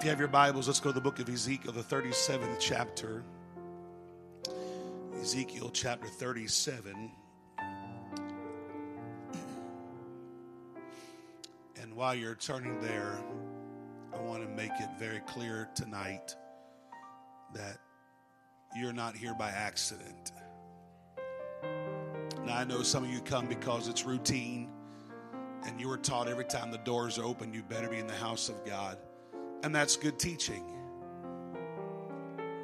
If you have your Bibles, let's go to the book of Ezekiel, the 37th chapter. Ezekiel chapter 37. And while you're turning there, I want to make it very clear tonight that you're not here by accident. Now, I know some of you come because it's routine, and you were taught every time the doors are open, you better be in the house of God. And that's good teaching.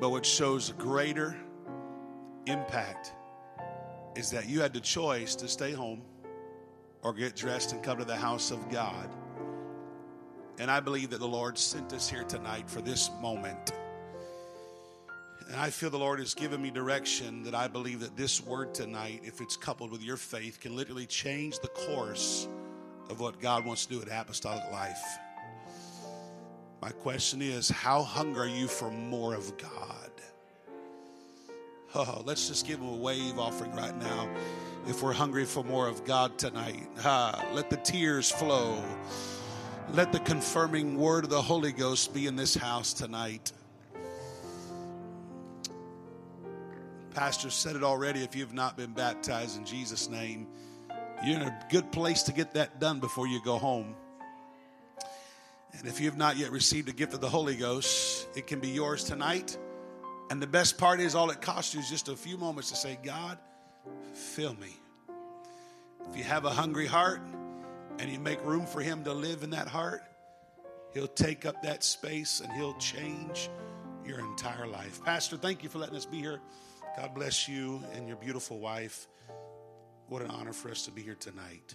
But what shows a greater impact is that you had the choice to stay home or get dressed and come to the house of God. And I believe that the Lord sent us here tonight for this moment. And I feel the Lord has given me direction that I believe that this word tonight, if it's coupled with your faith, can literally change the course of what God wants to do at Apostolic Life. My question is, how hungry are you for more of God? Oh, let's just give him a wave offering right now if we're hungry for more of God tonight. Ah, let the tears flow. Let the confirming word of the Holy Ghost be in this house tonight. Pastor said it already. If you've not been baptized in Jesus' name, you're in a good place to get that done before you go home. And if you have not yet received a gift of the Holy Ghost, it can be yours tonight. And the best part is, all it costs you is just a few moments to say, God, fill me. If you have a hungry heart and you make room for Him to live in that heart, He'll take up that space and He'll change your entire life. Pastor, thank you for letting us be here. God bless you and your beautiful wife. What an honor for us to be here tonight.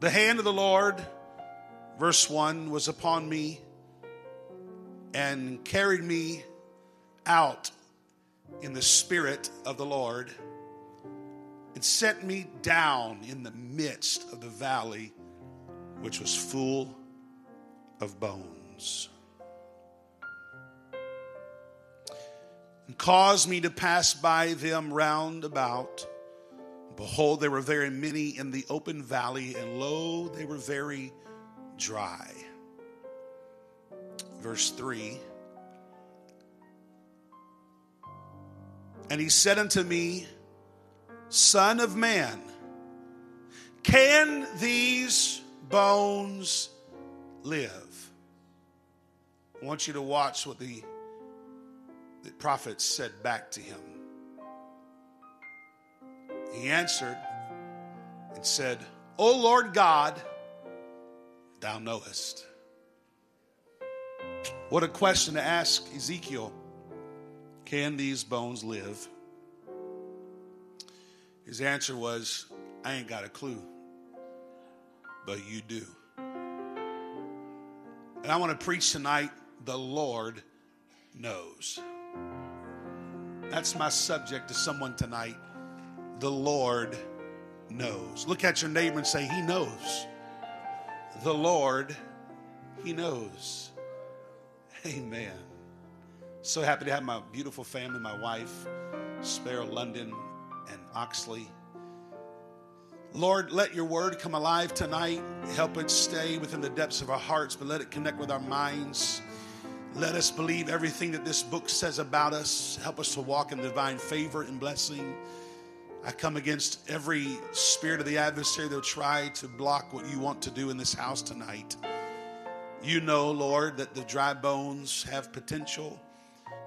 The hand of the Lord, verse 1, was upon me and carried me out in the spirit of the Lord and set me down in the midst of the valley, which was full of bones. and caused me to pass by them round about. Behold, there were very many in the open valley, and lo, they were very dry. Verse 3 And he said unto me, Son of man, can these bones live? I want you to watch what the the prophet said back to him. He answered and said, O Lord God, thou knowest. What a question to ask Ezekiel. Can these bones live? His answer was, I ain't got a clue, but you do. And I want to preach tonight the Lord knows. That's my subject to someone tonight. The Lord knows. Look at your neighbor and say, He knows. The Lord, He knows. Amen. So happy to have my beautiful family, my wife, Sparrow London, and Oxley. Lord, let your word come alive tonight. Help it stay within the depths of our hearts, but let it connect with our minds. Let us believe everything that this book says about us. Help us to walk in divine favor and blessing. I come against every spirit of the adversary that will try to block what you want to do in this house tonight. You know, Lord, that the dry bones have potential.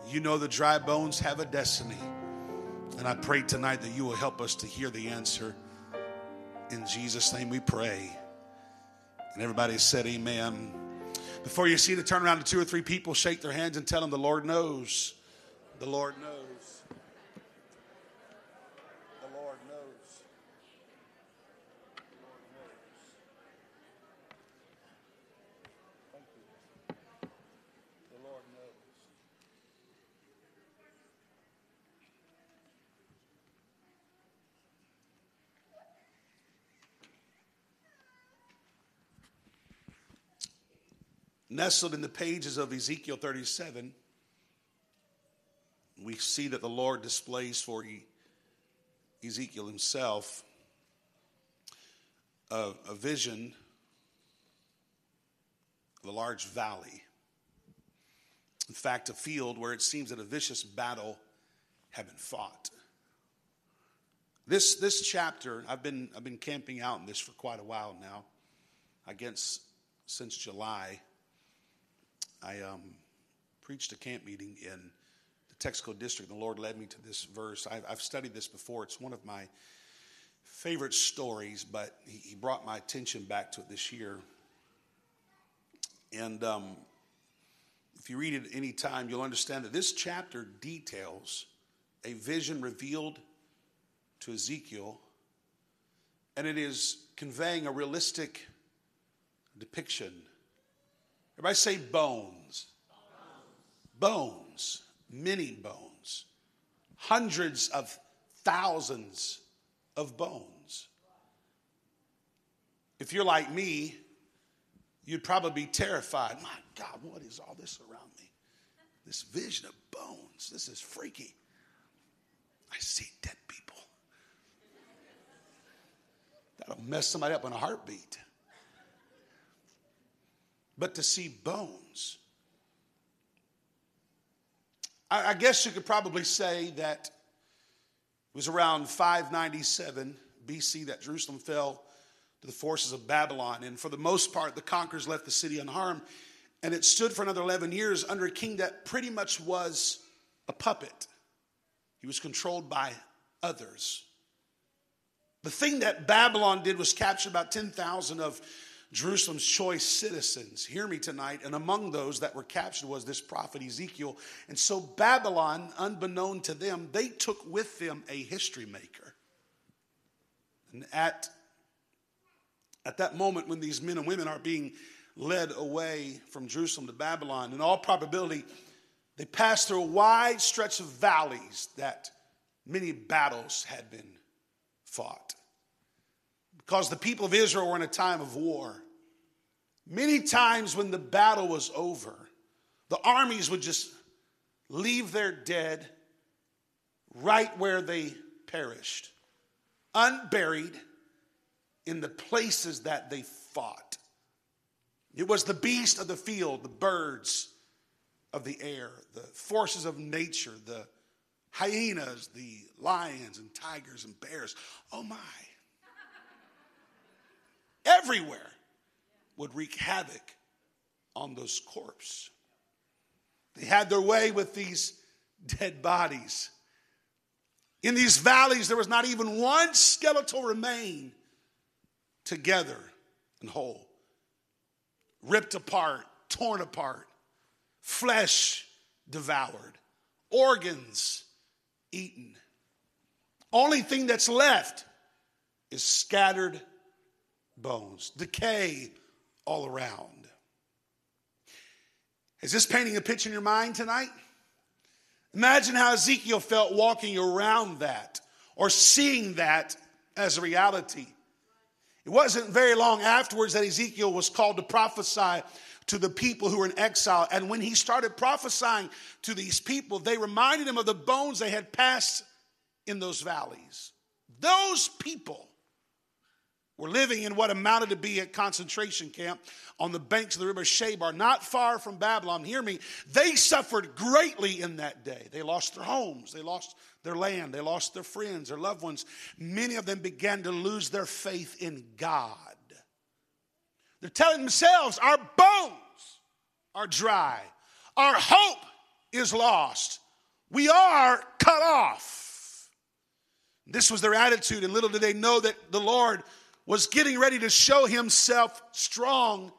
You know the dry bones have a destiny. And I pray tonight that you will help us to hear the answer. In Jesus' name we pray. And everybody said, Amen. Before you see the turn around to two or three people, shake their hands and tell them the Lord knows. The Lord knows. The Lord knows. The Lord knows. Thank you. The Lord knows. Nestled in the pages of Ezekiel 37, we see that the Lord displays for Ezekiel himself a, a vision of a large valley. In fact, a field where it seems that a vicious battle had been fought. This, this chapter, I've been, I've been camping out in this for quite a while now. I guess since July. I um, preached a camp meeting in the Texico district. And the Lord led me to this verse. I've, I've studied this before. It's one of my favorite stories, but he, he brought my attention back to it this year. And um, if you read it any time, you'll understand that this chapter details a vision revealed to Ezekiel, and it is conveying a realistic depiction. Everybody say bones. Bones, many bones, hundreds of thousands of bones. If you're like me, you'd probably be terrified. My God, what is all this around me? This vision of bones. This is freaky. I see dead people. That'll mess somebody up in a heartbeat. But to see bones. I, I guess you could probably say that it was around 597 BC that Jerusalem fell to the forces of Babylon. And for the most part, the conquerors left the city unharmed. And it stood for another 11 years under a king that pretty much was a puppet. He was controlled by others. The thing that Babylon did was capture about 10,000 of Jerusalem's choice citizens. Hear me tonight. And among those that were captured was this prophet Ezekiel. And so Babylon, unbeknown to them, they took with them a history maker. And at at that moment, when these men and women are being led away from Jerusalem to Babylon, in all probability, they passed through a wide stretch of valleys that many battles had been fought. Because the people of Israel were in a time of war. Many times when the battle was over, the armies would just leave their dead right where they perished, unburied in the places that they fought. It was the beast of the field, the birds of the air, the forces of nature, the hyenas, the lions and tigers and bears. Oh my. Everywhere would wreak havoc on those corpses. They had their way with these dead bodies. In these valleys, there was not even one skeletal remain together and whole, ripped apart, torn apart, flesh devoured, organs eaten. Only thing that's left is scattered bones, decay all around. Is this painting a picture in your mind tonight? Imagine how Ezekiel felt walking around that or seeing that as a reality. It wasn't very long afterwards that Ezekiel was called to prophesy to the people who were in exile. And when he started prophesying to these people, they reminded him of the bones they had passed in those valleys. Those people were living in what amounted to be a concentration camp on the banks of the river Chebar, not far from Babylon. Hear me, they suffered greatly in that day. They lost their homes, they lost their land, they lost their friends, their loved ones. Many of them began to lose their faith in God. They're telling themselves, Our bones are dry, our hope is lost, we are cut off. This was their attitude, and little did they know that the Lord was getting ready to show himself strong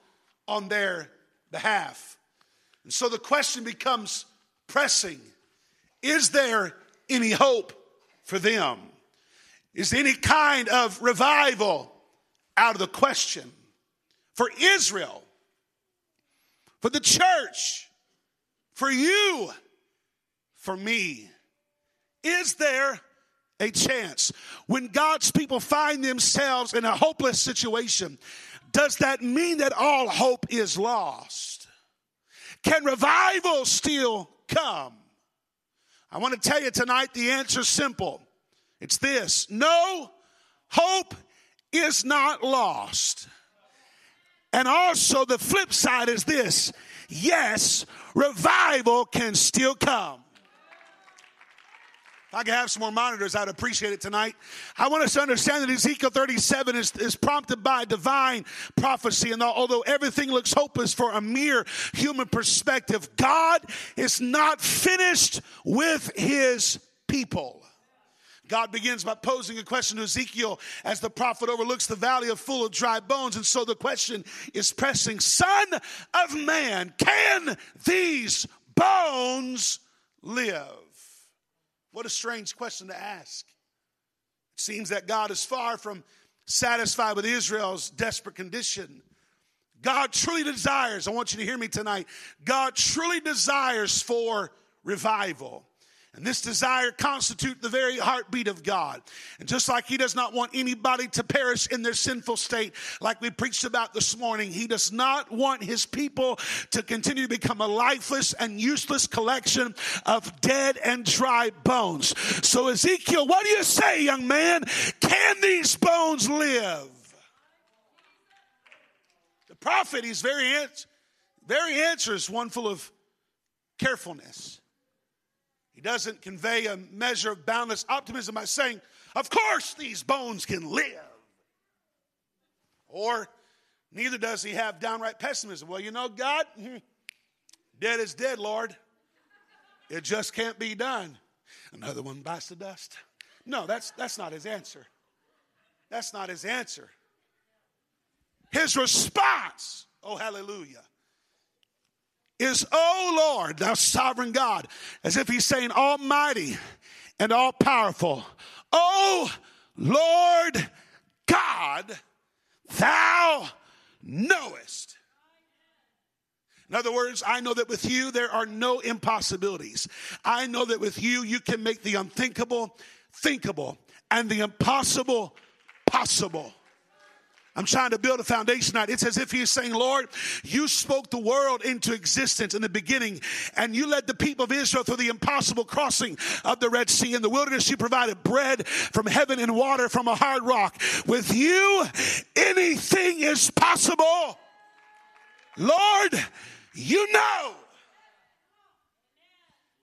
on their behalf. And so the question becomes pressing Is there any hope for them? Is any kind of revival out of the question? For Israel, for the church, for you, for me, is there a chance. When God's people find themselves in a hopeless situation, does that mean that all hope is lost? Can revival still come? I want to tell you tonight the answer is simple. It's this no, hope is not lost. And also, the flip side is this yes, revival can still come. If I could have some more monitors, I'd appreciate it tonight. I want us to understand that Ezekiel 37 is, is prompted by divine prophecy. And although everything looks hopeless for a mere human perspective, God is not finished with his people. God begins by posing a question to Ezekiel as the prophet overlooks the valley of full of dry bones. And so the question is pressing Son of man, can these bones live? What a strange question to ask. It seems that God is far from satisfied with Israel's desperate condition. God truly desires, I want you to hear me tonight, God truly desires for revival. And this desire constitute the very heartbeat of God. And just like he does not want anybody to perish in their sinful state, like we preached about this morning, he does not want his people to continue to become a lifeless and useless collection of dead and dry bones. So Ezekiel, what do you say, young man? Can these bones live? The prophet, he's very, very answers one full of carefulness. He doesn't convey a measure of boundless optimism by saying, Of course, these bones can live. Or neither does he have downright pessimism. Well, you know, God, dead is dead, Lord. It just can't be done. Another one bites the dust. No, that's, that's not his answer. That's not his answer. His response, oh, hallelujah, is, Oh Lord, thou sovereign God, as if he's saying, Almighty and all powerful. Oh Lord God, thou knowest. In other words, I know that with you there are no impossibilities. I know that with you you can make the unthinkable thinkable and the impossible possible. I'm trying to build a foundation tonight. It's as if he's saying, Lord, you spoke the world into existence in the beginning, and you led the people of Israel through the impossible crossing of the Red Sea. In the wilderness, you provided bread from heaven and water from a hard rock. With you, anything is possible. Lord, you know.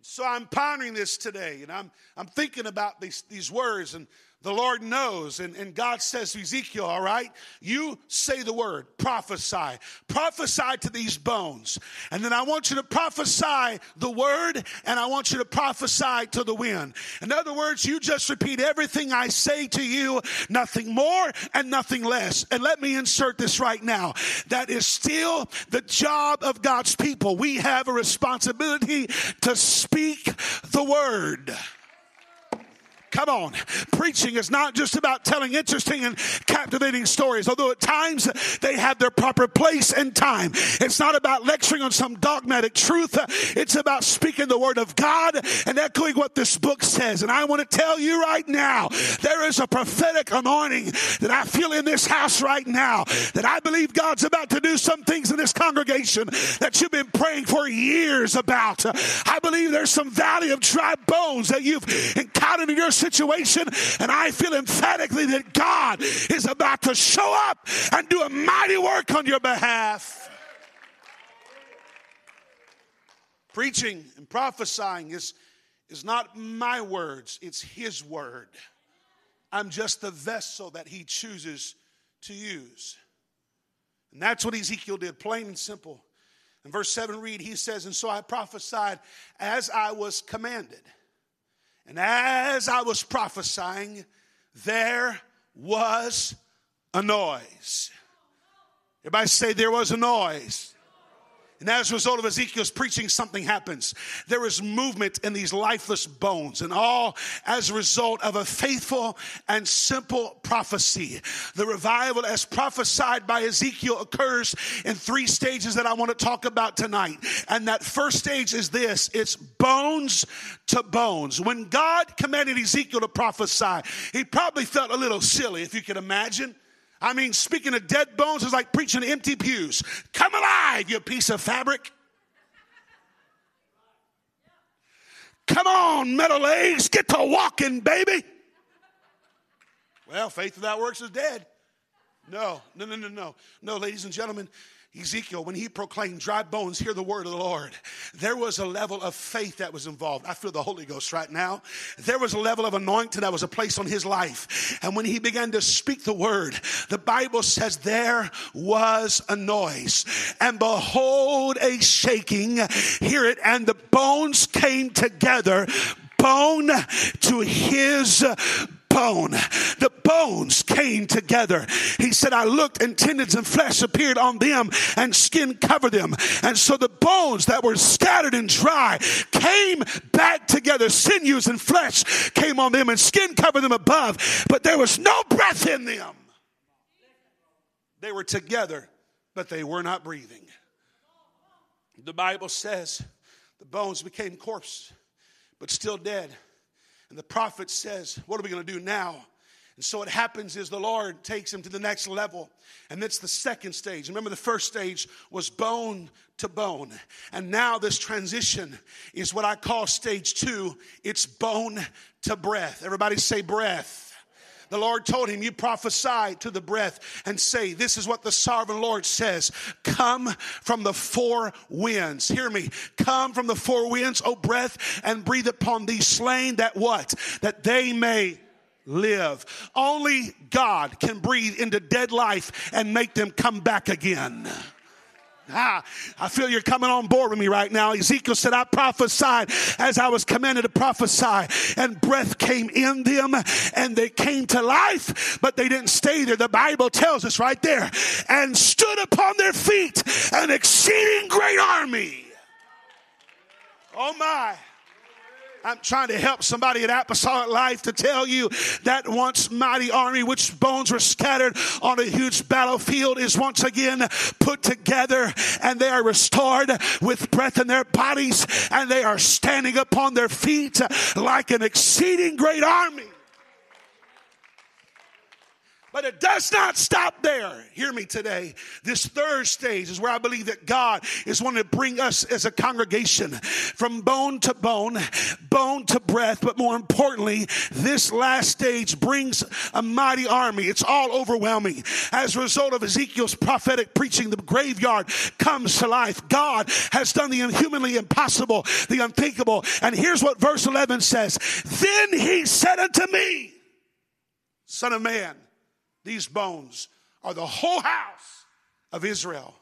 So I'm pondering this today, and I'm, I'm thinking about these, these words, and the Lord knows. And, and God says to Ezekiel, all right, you say the word, prophesy. Prophesy to these bones. And then I want you to prophesy the word and I want you to prophesy to the wind. In other words, you just repeat everything I say to you, nothing more and nothing less. And let me insert this right now. That is still the job of God's people. We have a responsibility to speak the word. Come on. Preaching is not just about telling interesting and captivating stories, although at times they have their proper place and time. It's not about lecturing on some dogmatic truth. It's about speaking the word of God and echoing what this book says. And I want to tell you right now, there is a prophetic anointing that I feel in this house right now that I believe God's about to do some things in this congregation that you've been praying for years about. I believe there's some valley of dry bones that you've encountered in your situation, and I feel emphatically that God is about to show up and do a mighty work on your behalf. Preaching and prophesying is, is not my words, it's His word. I'm just the vessel that He chooses to use. And that's what Ezekiel did, plain and simple. In verse 7, read, he says, And so I prophesied as I was commanded. And as I was prophesying, there was a noise. Everybody say, There was a noise. And as a result of Ezekiel's preaching, something happens. There is movement in these lifeless bones, and all as a result of a faithful and simple prophecy. The revival, as prophesied by Ezekiel, occurs in three stages that I want to talk about tonight. And that first stage is this it's bones to bones. When God commanded Ezekiel to prophesy, he probably felt a little silly, if you can imagine. I mean, speaking of dead bones is like preaching to empty pews. Come alive, you piece of fabric. Come on, metal legs, get to walking, baby. Well, faith without works is dead. No, no, no, no, no. No, ladies and gentlemen, Ezekiel, when he proclaimed, dry bones, hear the word of the Lord, there was a level of faith that was involved. I feel the Holy Ghost right now. There was a level of anointing that was a place on his life. And when he began to speak the word, the Bible says there was a noise. And behold, a shaking. Hear it. And the bones came together, bone to his bone. The bones came together. He said, I looked and tendons and flesh appeared on them and skin covered them. And so the bones that were scattered and dry came back together. Sinews and flesh came on them and skin covered them above, but there was no breath in them. They were together, but they were not breathing. The Bible says the bones became corpse, but still dead. And the prophet says, What are we going to do now? And so what happens is the Lord takes him to the next level. And that's the second stage. Remember, the first stage was bone to bone. And now this transition is what I call stage two it's bone to breath. Everybody say breath. The Lord told him, You prophesy to the breath and say, This is what the sovereign Lord says Come from the four winds. Hear me. Come from the four winds, O breath, and breathe upon these slain that what? That they may live. Only God can breathe into dead life and make them come back again. Ah, I feel you're coming on board with me right now. Ezekiel said, I prophesied as I was commanded to prophesy, and breath came in them and they came to life, but they didn't stay there. The Bible tells us right there, and stood upon their feet an exceeding great army. Oh my. I'm trying to help somebody at Apostolic Life to tell you that once mighty army, which bones were scattered on a huge battlefield, is once again put together and they are restored with breath in their bodies and they are standing upon their feet like an exceeding great army. But it does not stop there. Hear me today. This third stage is where I believe that God is wanting to bring us as a congregation from bone to bone, bone to breath, but more importantly, this last stage brings a mighty army. It's all overwhelming. As a result of Ezekiel's prophetic preaching, the graveyard comes to life. God has done the inhumanly impossible, the unthinkable. And here's what verse 11 says Then he said unto me, Son of man, these bones are the whole house of Israel.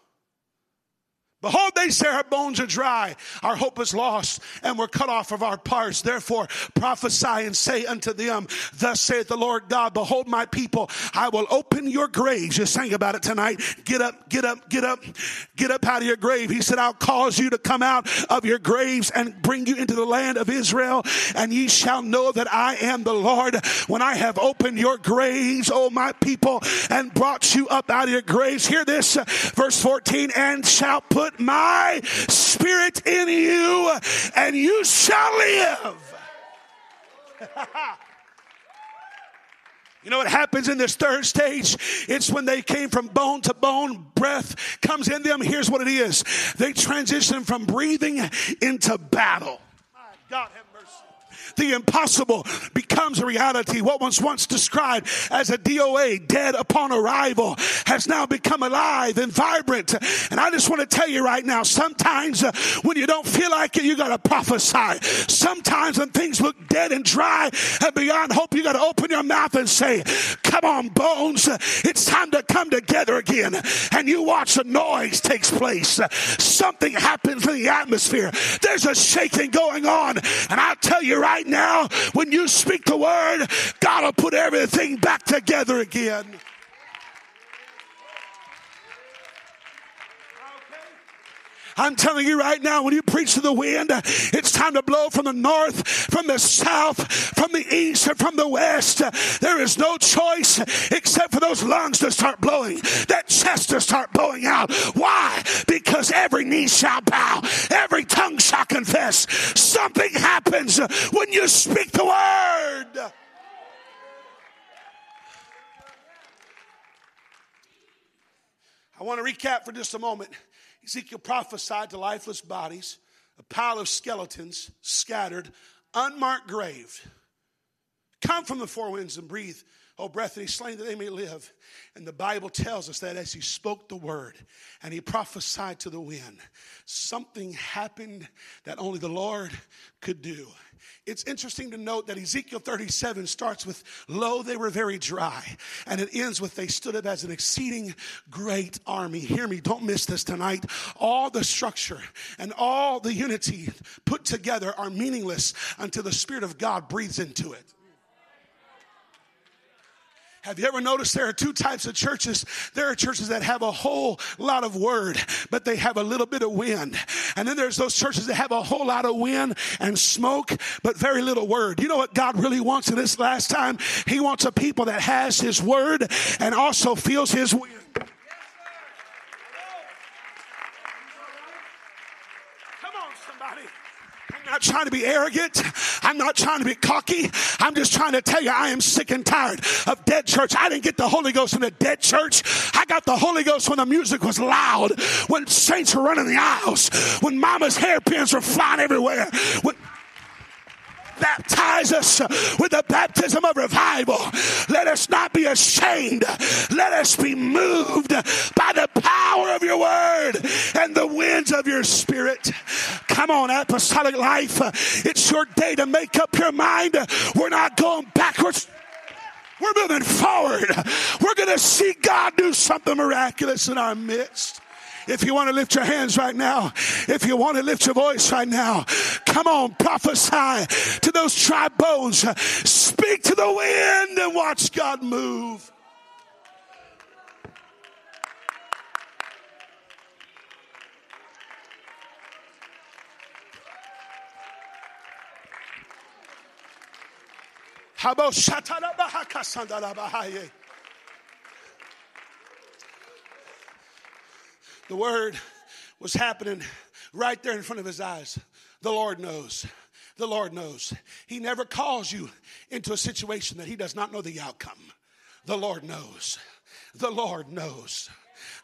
Behold, they say our bones are dry, our hope is lost, and we're cut off of our parts. Therefore, prophesy and say unto them, Thus saith the Lord God, Behold, my people, I will open your graves. You sang about it tonight. Get up, get up, get up, get up out of your grave. He said, I'll cause you to come out of your graves and bring you into the land of Israel, and ye shall know that I am the Lord when I have opened your graves, O my people, and brought you up out of your graves. Hear this, verse 14, and shall put my spirit in you, and you shall live. You know what happens in this third stage? It's when they came from bone to bone, breath comes in them. Here's what it is they transition from breathing into battle. My God, the impossible becomes a reality. What was once described as a DOA, dead upon arrival, has now become alive and vibrant. And I just want to tell you right now, sometimes uh, when you don't feel like it, you got to prophesy. Sometimes when things look dead and dry and beyond hope, you got to open your mouth and say, Come on, bones, it's time to come together again. And you watch a noise takes place. Something happens in the atmosphere. There's a shaking going on. And I'll tell you right right now, when you speak the word, God will put everything back together again. I'm telling you right now, when you preach to the wind, it's time to blow from the north, from the south, from the east, and from the west. There is no choice except for those lungs to start blowing, that chest to start blowing out. Why? Because every knee shall bow, every tongue shall confess. Something happens when you speak the word. I want to recap for just a moment. Ezekiel prophesied to lifeless bodies, a pile of skeletons scattered, unmarked grave. Come from the four winds and breathe Oh, breath, and he's slain that they may live. And the Bible tells us that as he spoke the word and he prophesied to the wind, something happened that only the Lord could do. It's interesting to note that Ezekiel 37 starts with, Lo, they were very dry. And it ends with, They stood up as an exceeding great army. Hear me, don't miss this tonight. All the structure and all the unity put together are meaningless until the Spirit of God breathes into it. Have you ever noticed there are two types of churches? There are churches that have a whole lot of word, but they have a little bit of wind. And then there's those churches that have a whole lot of wind and smoke, but very little word. You know what God really wants in this last time? He wants a people that has his word and also feels his wind. Not trying to be arrogant. I'm not trying to be cocky. I'm just trying to tell you I am sick and tired of dead church. I didn't get the Holy Ghost in a dead church. I got the Holy Ghost when the music was loud, when saints were running the aisles, when mama's hairpins were flying everywhere. When baptize us with the baptism of revival. Let us not be ashamed. Let us be moved by the power of your word and the winds of your spirit. Come on, apostolic life. It's your day to make up your mind. We're not going backwards. We're moving forward. We're going to see God do something miraculous in our midst. If you want to lift your hands right now, if you want to lift your voice right now, come on, prophesy to those dry bones. Speak to the wind and watch God move. How about The word was happening right there in front of his eyes. The Lord knows. The Lord knows. He never calls you into a situation that he does not know the outcome. The Lord knows. The Lord knows.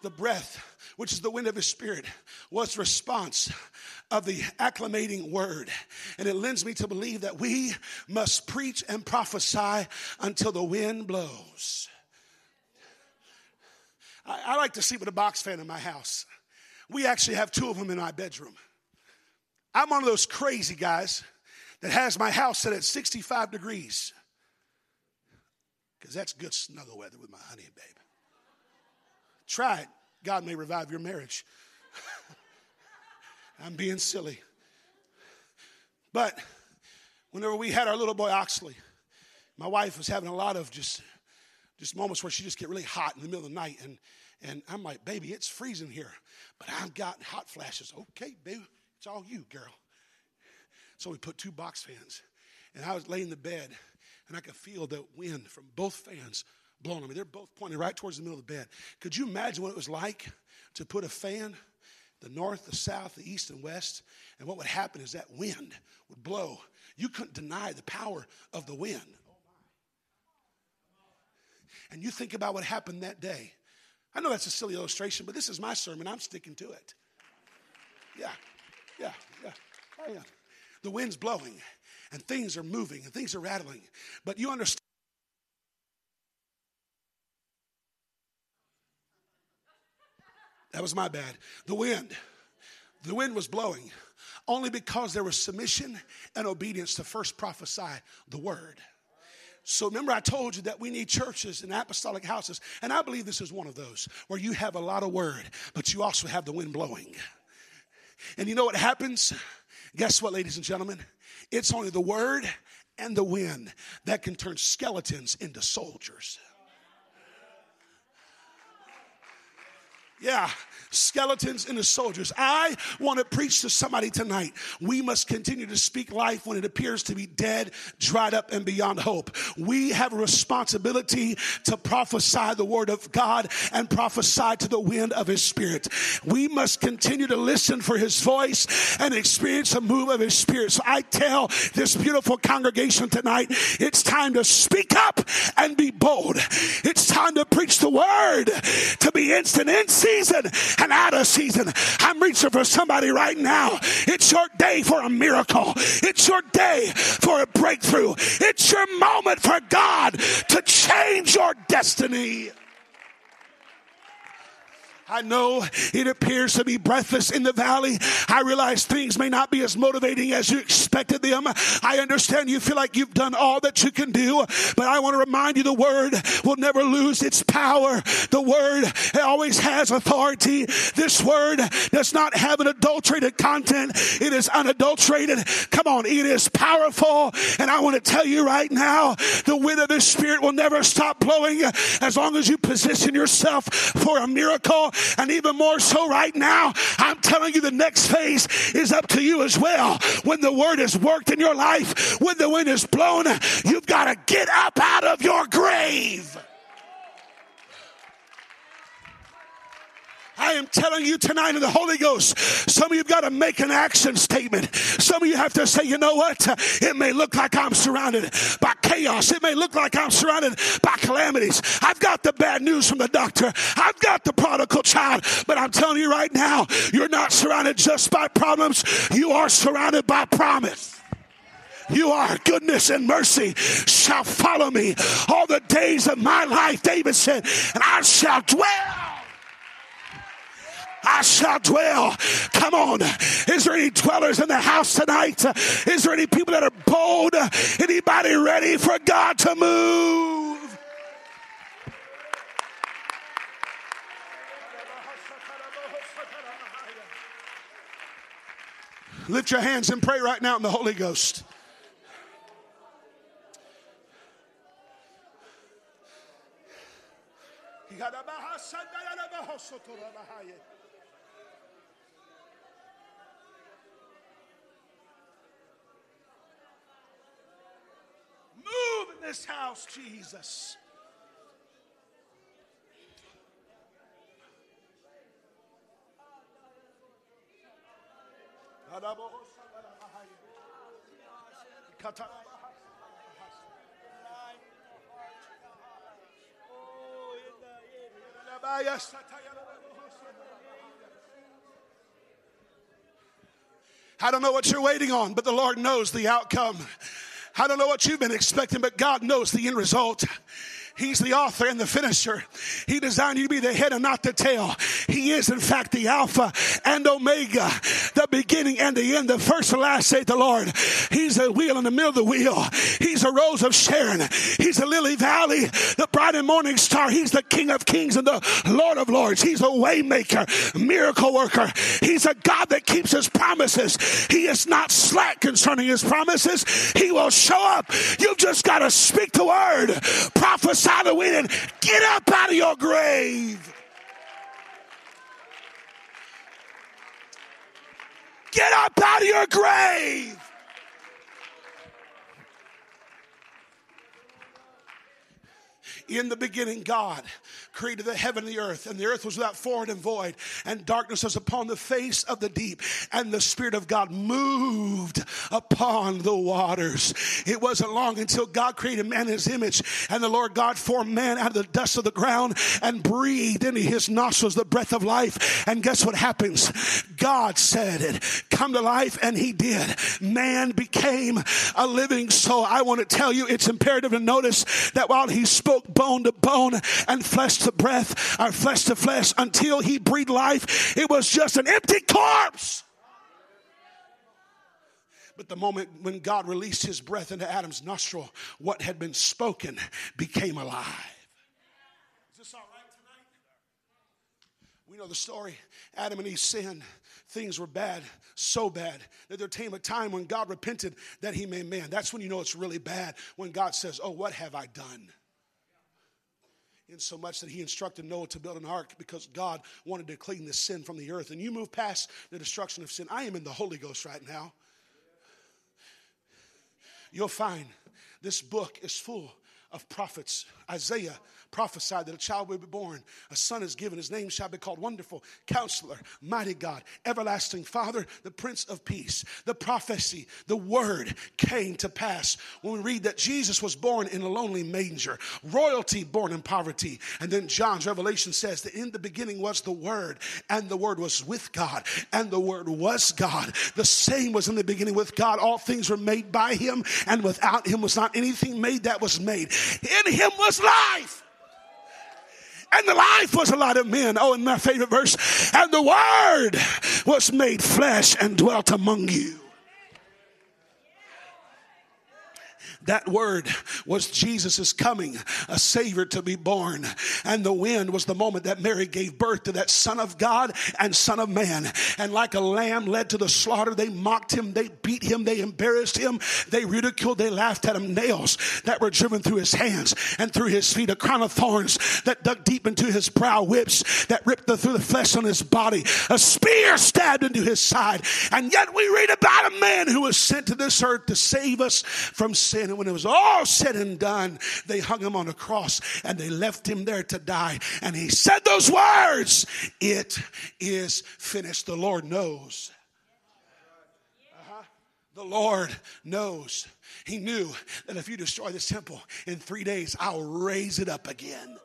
The breath, which is the wind of his spirit, was response of the acclimating word. And it lends me to believe that we must preach and prophesy until the wind blows. I, I like to sleep with a box fan in my house. We actually have two of them in my bedroom. I'm one of those crazy guys that has my house set at 65 degrees because that's good snuggle weather with my honey babe. Try it. God may revive your marriage. I'm being silly. But whenever we had our little boy Oxley, my wife was having a lot of just just moments where she just get really hot in the middle of the night. And, and I'm like, baby, it's freezing here. But I've got hot flashes. Okay, baby, it's all you, girl. So we put two box fans. And I was laying in the bed, and I could feel the wind from both fans blowing on me. They're both pointing right towards the middle of the bed. Could you imagine what it was like to put a fan the north, the south, the east, and west? And what would happen is that wind would blow. You couldn't deny the power of the wind and you think about what happened that day. I know that's a silly illustration, but this is my sermon. I'm sticking to it. Yeah, yeah, yeah. Oh, yeah. The wind's blowing and things are moving and things are rattling. But you understand. That was my bad. The wind. The wind was blowing only because there was submission and obedience to first prophesy the word. So remember, I told you that we need churches and apostolic houses. And I believe this is one of those where you have a lot of word, but you also have the wind blowing. And you know what happens? Guess what, ladies and gentlemen? It's only the word and the wind that can turn skeletons into soldiers. Yeah, skeletons and the soldiers. I want to preach to somebody tonight. We must continue to speak life when it appears to be dead, dried up, and beyond hope. We have a responsibility to prophesy the word of God and prophesy to the wind of his spirit. We must continue to listen for his voice and experience a move of his spirit. So I tell this beautiful congregation tonight, it's time to speak up and be bold. It's time to preach the word, to be instant in season season and out of season. I'm reaching for somebody right now. It's your day for a miracle. It's your day for a breakthrough. It's your moment for God to change your destiny. I know it appears to be breathless in the valley. I realize things may not be as motivating as you expected them. I understand you feel like you've done all that you can do, but I want to remind you the word will never lose its power. The word always has authority. This word does not have an adulterated content. It is unadulterated. Come on, it is powerful. And I want to tell you right now, the wind of the Spirit will never stop blowing as long as you position yourself for a miracle and even more so right now, I'm telling you the next phase is up to you as well. When the word has worked in your life, when the wind is blown, you've got to get up out of your grave. I am telling you tonight in the Holy Ghost, some of you got to make an action statement. Some of you have to say, you know what? It may look like I'm surrounded by chaos. It may look like I'm surrounded by calamities. I've got the bad news from the doctor. I've got the prodigal child. But I'm telling you right now, you're not surrounded just by problems. You are surrounded by promise. You are goodness and mercy shall follow me all the days of my life, David said, and I shall dwell I shall dwell. Come on. Is there any dwellers in the house tonight? Is there any people that are bold? Anybody ready for God to move? Lift your hands and pray right now in the Holy Ghost. Move in this house, Jesus. I don't know what you're waiting on, but the Lord knows the outcome. I don't know what you've been expecting, but God knows the end result. He's the author and the finisher. He designed you to be the head and not the tail. He is, in fact, the Alpha and Omega, the beginning and the end, the first and last, say the Lord. He's the wheel in the middle of the wheel. He's a rose of Sharon. He's a lily valley, the bright and morning star. He's the King of kings and the Lord of lords. He's a waymaker, miracle worker. He's a God that keeps his promises. He is not slack concerning his promises. He will show up. You've just got to speak the word, prophesy the wind and get up out of your grave. Get up out of your grave. In the beginning, God created the heaven and the earth, and the earth was without form and void, and darkness was upon the face of the deep, and the Spirit of God moved upon the waters. It wasn't long until God created man in his image, and the Lord God formed man out of the dust of the ground and breathed into his nostrils the breath of life. And guess what happens? God said it, come to life, and he did. Man became a living soul. I want to tell you, it's imperative to notice that while he spoke bone to bone and flesh to breath, our flesh to flesh, until he breathed life, it was just an empty corpse. But the moment when God released his breath into Adam's nostril, what had been spoken became alive. Is this all right tonight? We know the story. Adam and Eve sinned. Things were bad, so bad that there came a time when God repented that he made man. That's when you know it's really bad, when God says, Oh, what have I done? In so much that he instructed Noah to build an ark because God wanted to clean the sin from the earth. And you move past the destruction of sin. I am in the Holy Ghost right now. You'll find this book is full of prophets. Isaiah prophesied that a child will be born, a son is given, his name shall be called Wonderful, Counselor, Mighty God, Everlasting Father, the Prince of Peace. The prophecy, the word came to pass when we read that Jesus was born in a lonely manger, royalty born in poverty. And then John's revelation says that in the beginning was the Word, and the Word was with God, and the Word was God. The same was in the beginning with God. All things were made by Him, and without Him was not anything made that was made. In Him was life and the life was a lot of men. Oh, and my favorite verse, and the word was made flesh and dwelt among you. That word was Jesus' coming, a Savior to be born. And the wind was the moment that Mary gave birth to that Son of God and Son of Man. And like a lamb led to the slaughter, they mocked him, they beat him, they embarrassed him, they ridiculed, they laughed at him. Nails that were driven through his hands and through his feet, a crown of thorns that dug deep into his brow, whips that ripped through the flesh on his body, a spear stabbed into his side. And yet we read about a man who was sent to this earth to save us from sin. And when it was all said and done, they hung him on a cross and they left him there to die. And he said those words It is finished. The Lord knows. Uh-huh. The Lord knows. He knew that if you destroy this temple in three days, I'll raise it up again.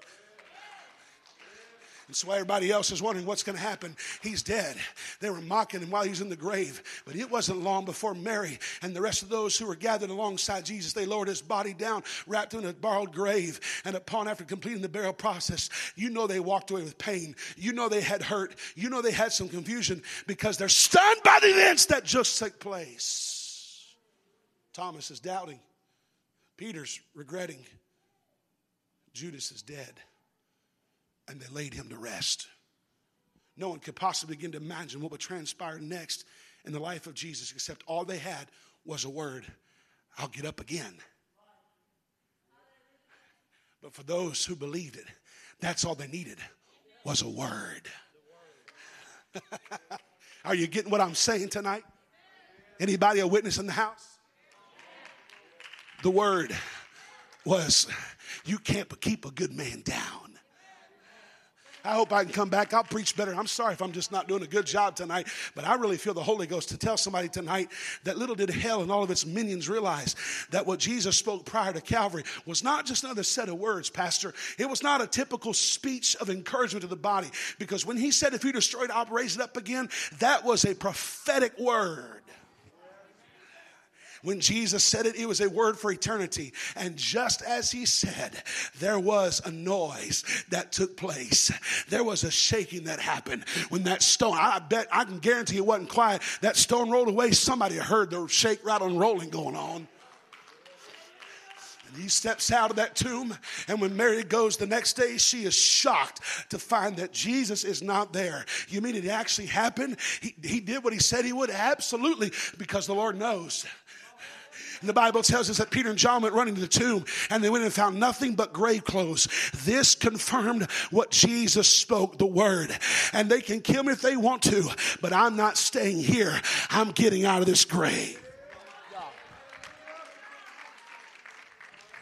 And so everybody else is wondering what's going to happen. He's dead. They were mocking him while he's in the grave. But it wasn't long before Mary and the rest of those who were gathered alongside Jesus, they lowered his body down, wrapped him in a borrowed grave. And upon after completing the burial process, you know they walked away with pain. You know they had hurt. You know they had some confusion because they're stunned by the events that just took place. Thomas is doubting. Peter's regretting. Judas is dead and they laid him to rest. No one could possibly begin to imagine what would transpire next in the life of Jesus, except all they had was a word I'll get up again. But for those who believed it, that's all they needed was a word. Are you getting what I'm saying tonight? Anybody a witness in the house? The word was you can't keep a good man down. I hope I can come back. I'll preach better. I'm sorry if I'm just not doing a good job tonight, but I really feel the Holy Ghost to tell somebody tonight that little did hell and all of its minions realize that what Jesus spoke prior to Calvary was not just another set of words, Pastor. It was not a typical speech of encouragement to the body because when he said, If you destroy it, I'll raise it up again, that was a prophetic word. When Jesus said it, it was a word for eternity. And just as he said, there was a noise that took place. There was a shaking that happened when that stone, I bet, I can guarantee it wasn't quiet. That stone rolled away. Somebody heard the shake, rattle, and rolling going on. And he steps out of that tomb. And when Mary goes the next day, she is shocked to find that Jesus is not there. You mean it actually happened? He, he did what he said he would? Absolutely, because the Lord knows. And the Bible tells us that Peter and John went running to the tomb and they went and found nothing but grave clothes. This confirmed what Jesus spoke, the word. And they can kill me if they want to, but I'm not staying here. I'm getting out of this grave.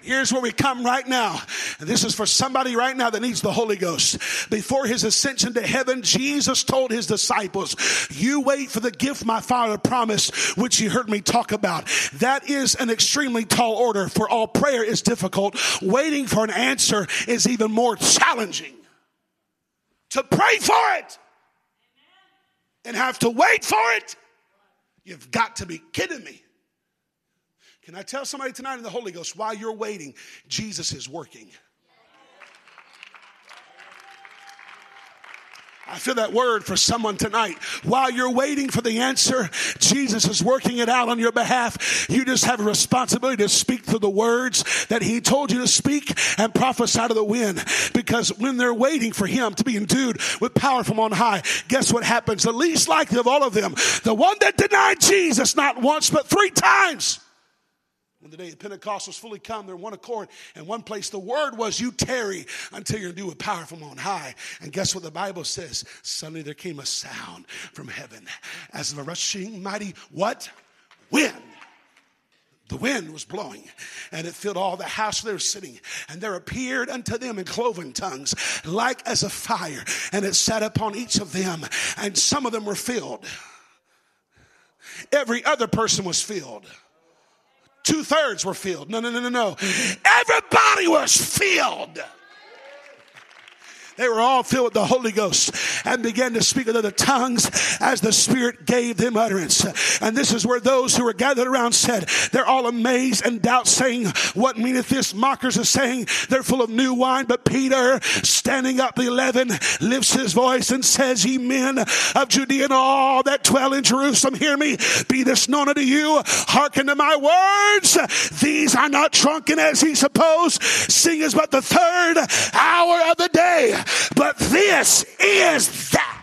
Here's where we come right now. And this is for somebody right now that needs the Holy Ghost. Before his ascension to heaven, Jesus told his disciples, You wait for the gift my Father promised, which you heard me talk about. That is an extremely tall order, for all prayer is difficult. Waiting for an answer is even more challenging. To pray for it and have to wait for it, you've got to be kidding me. Can I tell somebody tonight in the Holy Ghost while you're waiting, Jesus is working? I feel that word for someone tonight. While you're waiting for the answer, Jesus is working it out on your behalf. You just have a responsibility to speak through the words that He told you to speak and prophesy to the wind. Because when they're waiting for Him to be endued with power from on high, guess what happens? The least likely of all of them, the one that denied Jesus not once but three times when the day of Pentecost was fully come, they're one accord in one place. The word was, You tarry until you're endued with power from on high. And guess what the Bible says? Suddenly there came a sound from heaven as of a rushing mighty what? Wind. the wind was blowing, and it filled all the house they were sitting. And there appeared unto them in cloven tongues, like as a fire, and it sat upon each of them, and some of them were filled. Every other person was filled. Two thirds were filled. No, no, no, no, no. Everybody was filled. They were all filled with the Holy Ghost and began to speak in other tongues as the Spirit gave them utterance. And this is where those who were gathered around said, They're all amazed and doubt, saying, What meaneth this? Mockers are saying they're full of new wine. But Peter, standing up the eleven, lifts his voice and says, Ye men of Judea and all that dwell in Jerusalem, hear me. Be this known unto you. Hearken to my words. These are not drunken as he supposed. Sing is but the third hour of the day but this is that.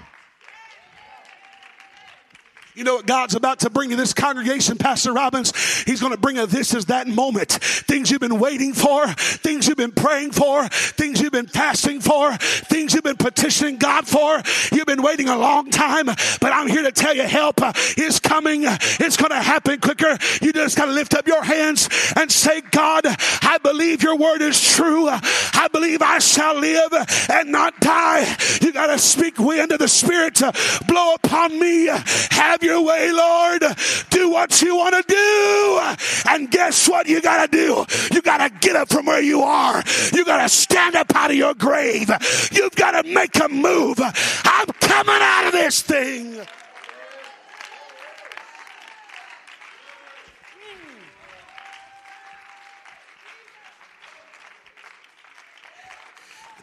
You know what God's about to bring to this congregation, Pastor Robbins? He's going to bring a this is that moment. Things you've been waiting for, things you've been praying for, things you've been fasting for, things you've been petitioning God for. You've been waiting a long time, but I'm here to tell you help is coming. It's going to happen quicker. You just got to lift up your hands and say, God, I believe your word is true. I believe I shall live and not die. You got to speak wind of the Spirit to blow upon me. Have have your way, Lord. Do what you want to do. And guess what you got to do? You got to get up from where you are. You got to stand up out of your grave. You've got to make a move. I'm coming out of this thing.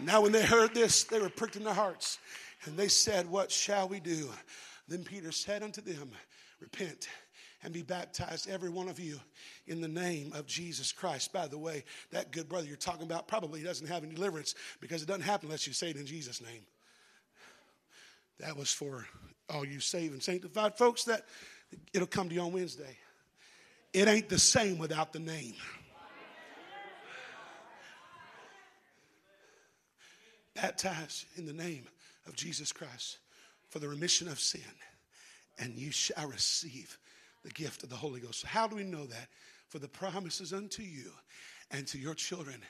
Now, when they heard this, they were pricked in their hearts. And they said, What shall we do? Then Peter said unto them, Repent and be baptized, every one of you, in the name of Jesus Christ. By the way, that good brother you're talking about probably doesn't have any deliverance because it doesn't happen unless you say it in Jesus' name. That was for all you saved and sanctified folks that it'll come to you on Wednesday. It ain't the same without the name. Baptized in the name of Jesus Christ for the remission of sin, and you shall receive the gift of the Holy Ghost. How do we know that? For the promises unto you and to your children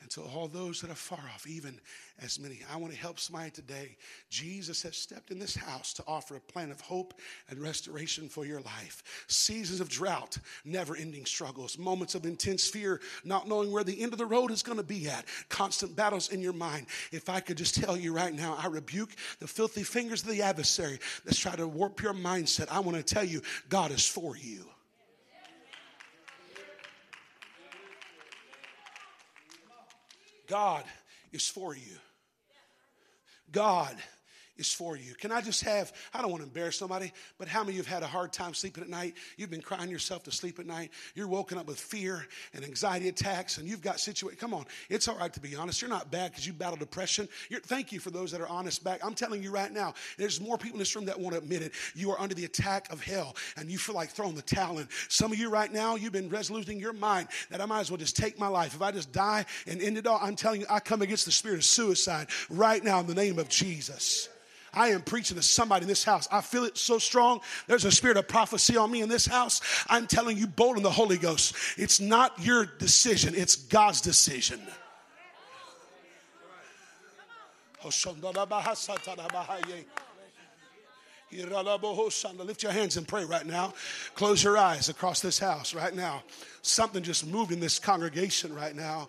and to all those that are far off, even as many. I want to help somebody today. Jesus has stepped in this house to offer a plan of hope and restoration for your life. Seasons of drought, never ending struggles, moments of intense fear, not knowing where the end of the road is going to be at, constant battles in your mind. If I could just tell you right now, I rebuke the filthy fingers of the adversary that's trying to warp your mindset. I want to tell you, God is for you. God is for you. God is for you. Can I just have, I don't want to embarrass somebody, but how many of you have had a hard time sleeping at night? You've been crying yourself to sleep at night. You're woken up with fear and anxiety attacks, and you've got situation. Come on, it's all right to be honest. You're not bad because you battle depression. You're, thank you for those that are honest back. I'm telling you right now, there's more people in this room that won't admit it. You are under the attack of hell, and you feel like throwing the towel in. Some of you right now, you've been resoluting your mind that I might as well just take my life. If I just die and end it all, I'm telling you, I come against the spirit of suicide right now in the name of Jesus. I am preaching to somebody in this house. I feel it so strong. There's a spirit of prophecy on me in this house. I'm telling you, bold in the Holy Ghost. It's not your decision, it's God's decision. Lift your hands and pray right now. Close your eyes across this house right now. Something just moved in this congregation right now.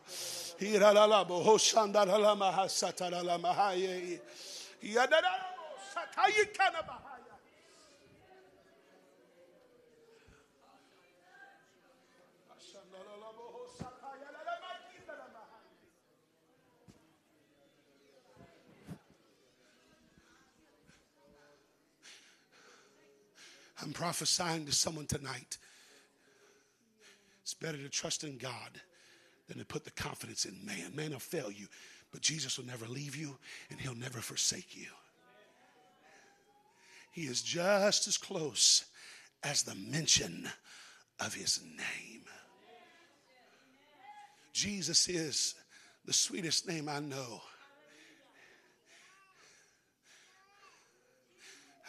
I'm prophesying to someone tonight. It's better to trust in God than to put the confidence in man. Man will fail you, but Jesus will never leave you and he'll never forsake you. He is just as close as the mention of his name. Jesus is the sweetest name I know.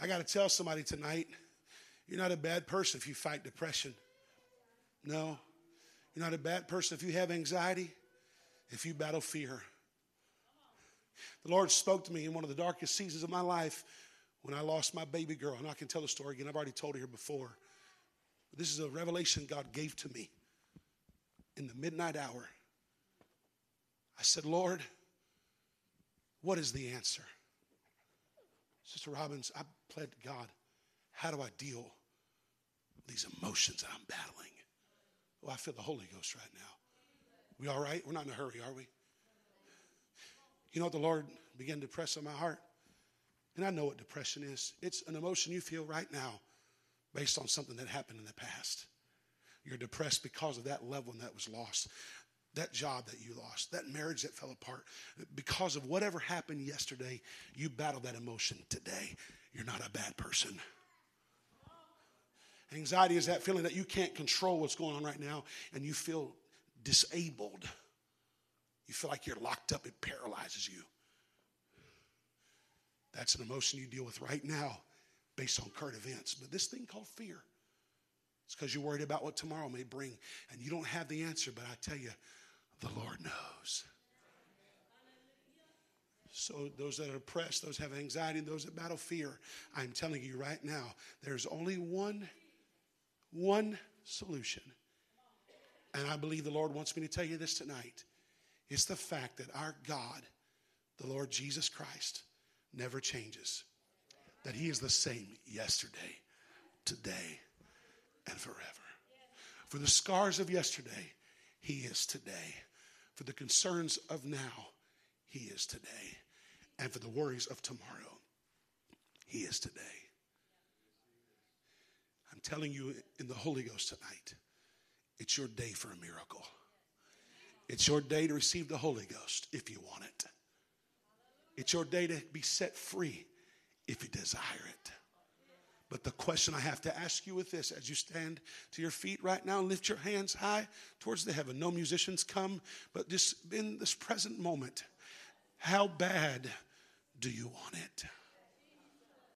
I got to tell somebody tonight you're not a bad person if you fight depression. No, You're not a bad person if you have anxiety, if you battle fear. The Lord spoke to me in one of the darkest seasons of my life when I lost my baby girl. And I can tell the story again, I've already told it here before. But this is a revelation God gave to me in the midnight hour. I said, Lord, what is the answer? Sister Robbins, I pled to God, how do I deal with these emotions that I'm battling? Oh, I feel the Holy Ghost right now. We all right? We're not in a hurry, are we? You know what the Lord began to press on my heart? And I know what depression is. It's an emotion you feel right now based on something that happened in the past. You're depressed because of that loved one that was lost, that job that you lost, that marriage that fell apart. Because of whatever happened yesterday, you battle that emotion today. You're not a bad person. Anxiety is that feeling that you can't control what's going on right now and you feel disabled. You feel like you're locked up, it paralyzes you. That's an emotion you deal with right now based on current events. But this thing called fear, it's because you're worried about what tomorrow may bring and you don't have the answer, but I tell you, the Lord knows. So, those that are oppressed, those have anxiety, and those that battle fear, I'm telling you right now, there's only one, one solution. And I believe the Lord wants me to tell you this tonight. It's the fact that our God, the Lord Jesus Christ, never changes. That He is the same yesterday, today, and forever. For the scars of yesterday, He is today. For the concerns of now, He is today. And for the worries of tomorrow, He is today. I'm telling you in the Holy Ghost tonight, it's your day for a miracle. It's your day to receive the Holy Ghost if you want it. It's your day to be set free if you desire it. But the question I have to ask you with this as you stand to your feet right now, lift your hands high towards the heaven. No musicians come, but just in this present moment, how bad do you want it?